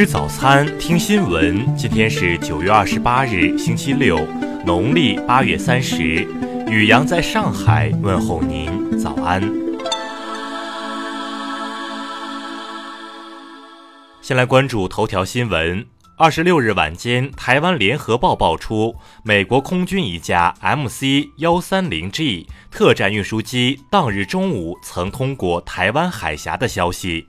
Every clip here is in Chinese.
吃早餐，听新闻。今天是九月二十八日，星期六，农历八月三十。雨阳在上海问候您，早安。先来关注头条新闻。二十六日晚间，台湾联合报爆出美国空军一架 MC 幺三零 G 特战运输机当日中午曾通过台湾海峡的消息。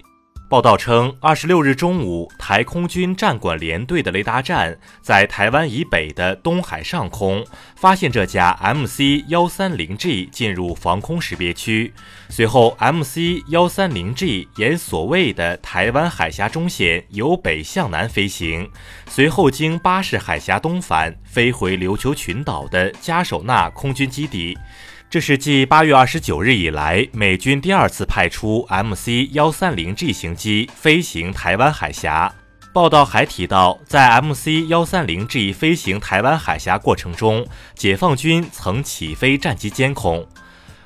报道称，二十六日中午，台空军战管联队的雷达站在台湾以北的东海上空发现这架 MC 幺三零 G 进入防空识别区。随后，MC 幺三零 G 沿所谓的台湾海峡中线由北向南飞行，随后经巴士海峡东返，飞回琉球群岛的加手纳空军基地。这是继八月二十九日以来，美军第二次派出 MC 幺三零 G 型机飞行台湾海峡。报道还提到，在 MC 幺三零 G 飞行台湾海峡过程中，解放军曾起飞战机监控。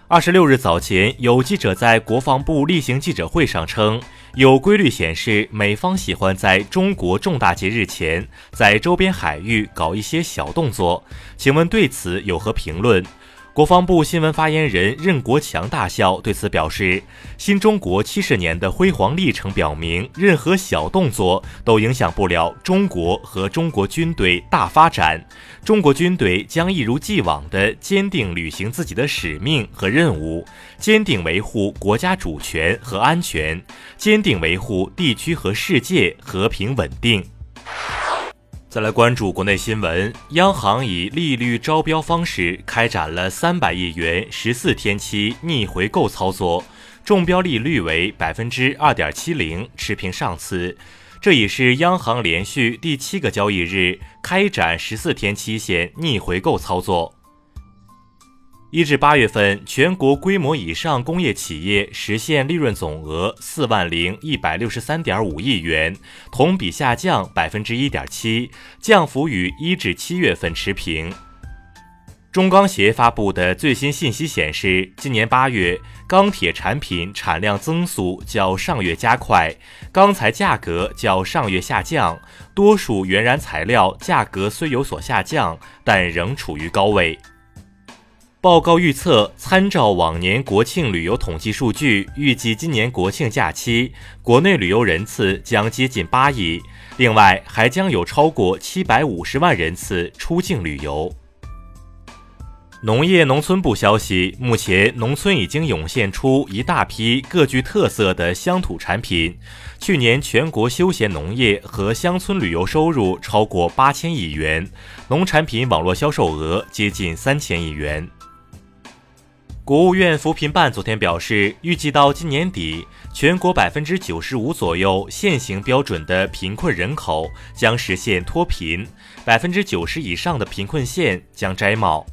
二十六日早前，有记者在国防部例行记者会上称，有规律显示，美方喜欢在中国重大节日前，在周边海域搞一些小动作。请问对此有何评论？国防部新闻发言人任国强大校对此表示：“新中国七十年的辉煌历程表明，任何小动作都影响不了中国和中国军队大发展。中国军队将一如既往地坚定履行自己的使命和任务，坚定维护国家主权和安全，坚定维护地区和世界和平稳定。”再来关注国内新闻，央行以利率招标方式开展了三百亿元十四天期逆回购操作，中标利率为百分之二点七零，持平上次。这已是央行连续第七个交易日开展十四天期限逆回购操作。一至八月份，全国规模以上工业企业实现利润总额四万零一百六十三点五亿元，同比下降百分之一点七，降幅与一至七月份持平。中钢协发布的最新信息显示，今年八月钢铁产品产量增速较上月加快，钢材价格较上月下降，多数原燃材料价格虽有所下降，但仍处于高位。报告预测，参照往年国庆旅游统计数据，预计今年国庆假期国内旅游人次将接近八亿，另外还将有超过七百五十万人次出境旅游。农业农村部消息，目前农村已经涌现出一大批各具特色的乡土产品。去年全国休闲农业和乡村旅游收入超过八千亿元，农产品网络销售额接近三千亿元。国务院扶贫办昨天表示，预计到今年底，全国百分之九十五左右现行标准的贫困人口将实现脱贫，百分之九十以上的贫困县将摘帽。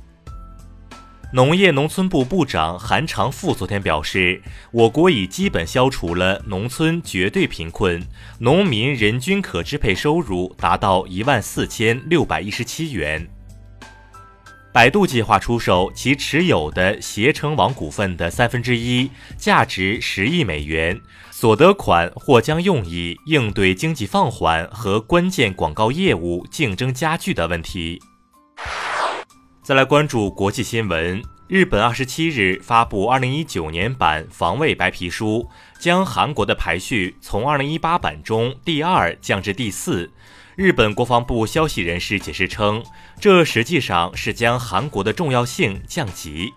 农业农村部部长韩长赋昨天表示，我国已基本消除了农村绝对贫困，农民人均可支配收入达到一万四千六百一十七元。百度计划出售其持有的携程网股份的三分之一，价值十亿美元，所得款或将用以应对经济放缓和关键广告业务竞争加剧的问题。再来关注国际新闻，日本二十七日发布二零一九年版防卫白皮书，将韩国的排序从二零一八版中第二降至第四。日本国防部消息人士解释称，这实际上是将韩国的重要性降级。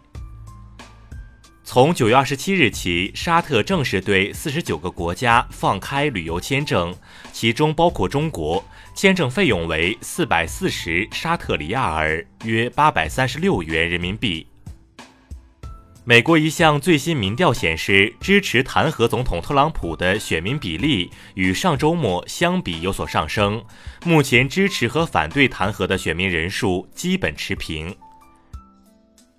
从九月二十七日起，沙特正式对四十九个国家放开旅游签证，其中包括中国，签证费用为四百四十沙特里亚尔，约八百三十六元人民币。美国一项最新民调显示，支持弹劾总统特朗普的选民比例与上周末相比有所上升。目前，支持和反对弹劾的选民人数基本持平。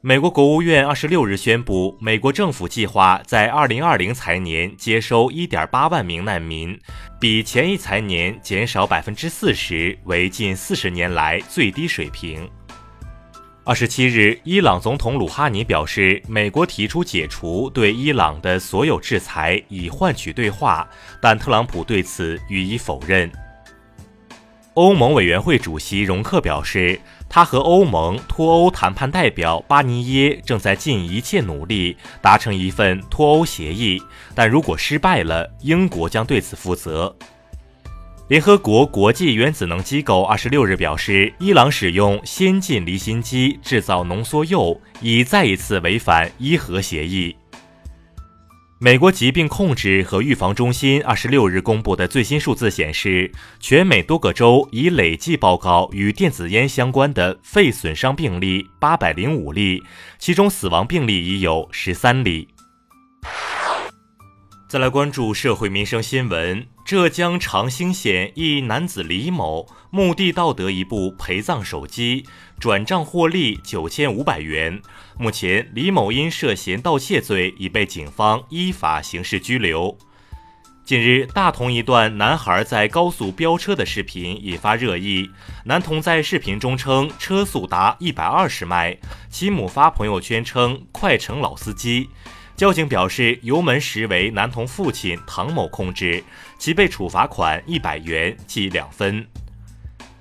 美国国务院二十六日宣布，美国政府计划在二零二零财年接收一点八万名难民，比前一财年减少百分之四十，为近四十年来最低水平。二十七日，伊朗总统鲁哈尼表示，美国提出解除对伊朗的所有制裁，以换取对话，但特朗普对此予以否认。欧盟委员会主席容克表示，他和欧盟脱欧谈判代表巴尼耶正在尽一切努力达成一份脱欧协议，但如果失败了，英国将对此负责。联合国国际原子能机构二十六日表示，伊朗使用先进离心机制造浓缩铀，已再一次违反伊核协议。美国疾病控制和预防中心二十六日公布的最新数字显示，全美多个州已累计报告与电子烟相关的肺损伤病例八百零五例，其中死亡病例已有十三例。再来关注社会民生新闻：浙江长兴县一男子李某墓地盗得一部陪葬手机，转账获利九千五百元。目前，李某因涉嫌盗窃罪已被警方依法刑事拘留。近日，大同一段男孩在高速飙车的视频引发热议。男童在视频中称车速达一百二十迈，其母发朋友圈称快成老司机。交警表示，油门实为男童父亲唐某控制，其被处罚款一百元，记两分。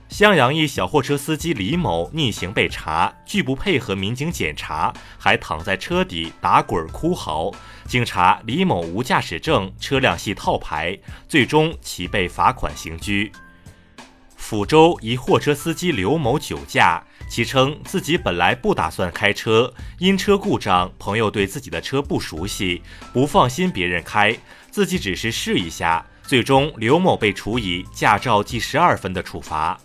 襄阳一小货车司机李某逆行被查，拒不配合民警检查，还躺在车底打滚哭嚎。经查，李某无驾驶证，车辆系套牌，最终其被罚款刑拘。抚州一货车司机刘某酒驾。其称自己本来不打算开车，因车故障，朋友对自己的车不熟悉，不放心别人开，自己只是试一下。最终，刘某被处以驾照记十二分的处罚。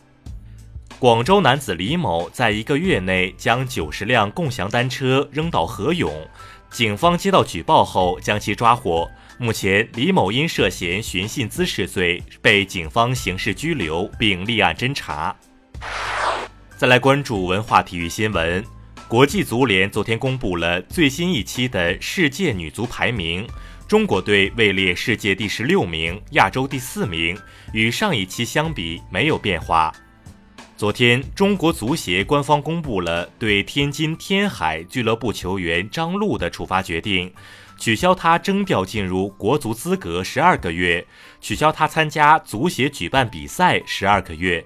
广州男子李某在一个月内将九十辆共享单车扔到河涌，警方接到举报后将其抓获。目前，李某因涉嫌寻衅滋事罪被警方刑事拘留，并立案侦查。再来关注文化体育新闻。国际足联昨天公布了最新一期的世界女足排名，中国队位列世界第十六名，亚洲第四名，与上一期相比没有变化。昨天，中国足协官方公布了对天津天海俱乐部球员张璐的处罚决定，取消他征调进入国足资格十二个月，取消他参加足协举办比赛十二个月。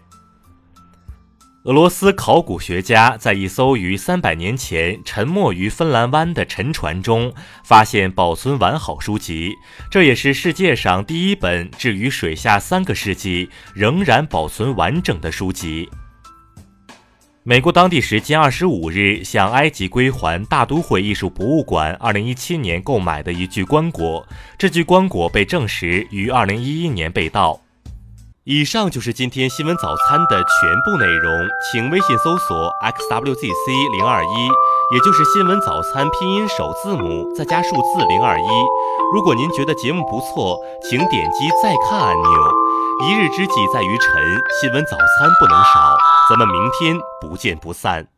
俄罗斯考古学家在一艘于三百年前沉没于芬兰湾的沉船中发现保存完好书籍，这也是世界上第一本置于水下三个世纪仍然保存完整的书籍。美国当地时间二十五日向埃及归还大都会艺术博物馆二零一七年购买的一具棺椁，这具棺椁被证实于二零一一年被盗。以上就是今天新闻早餐的全部内容，请微信搜索 xwzc 零二一，也就是新闻早餐拼音首字母再加数字零二一。如果您觉得节目不错，请点击再看按钮。一日之计在于晨，新闻早餐不能少，咱们明天不见不散。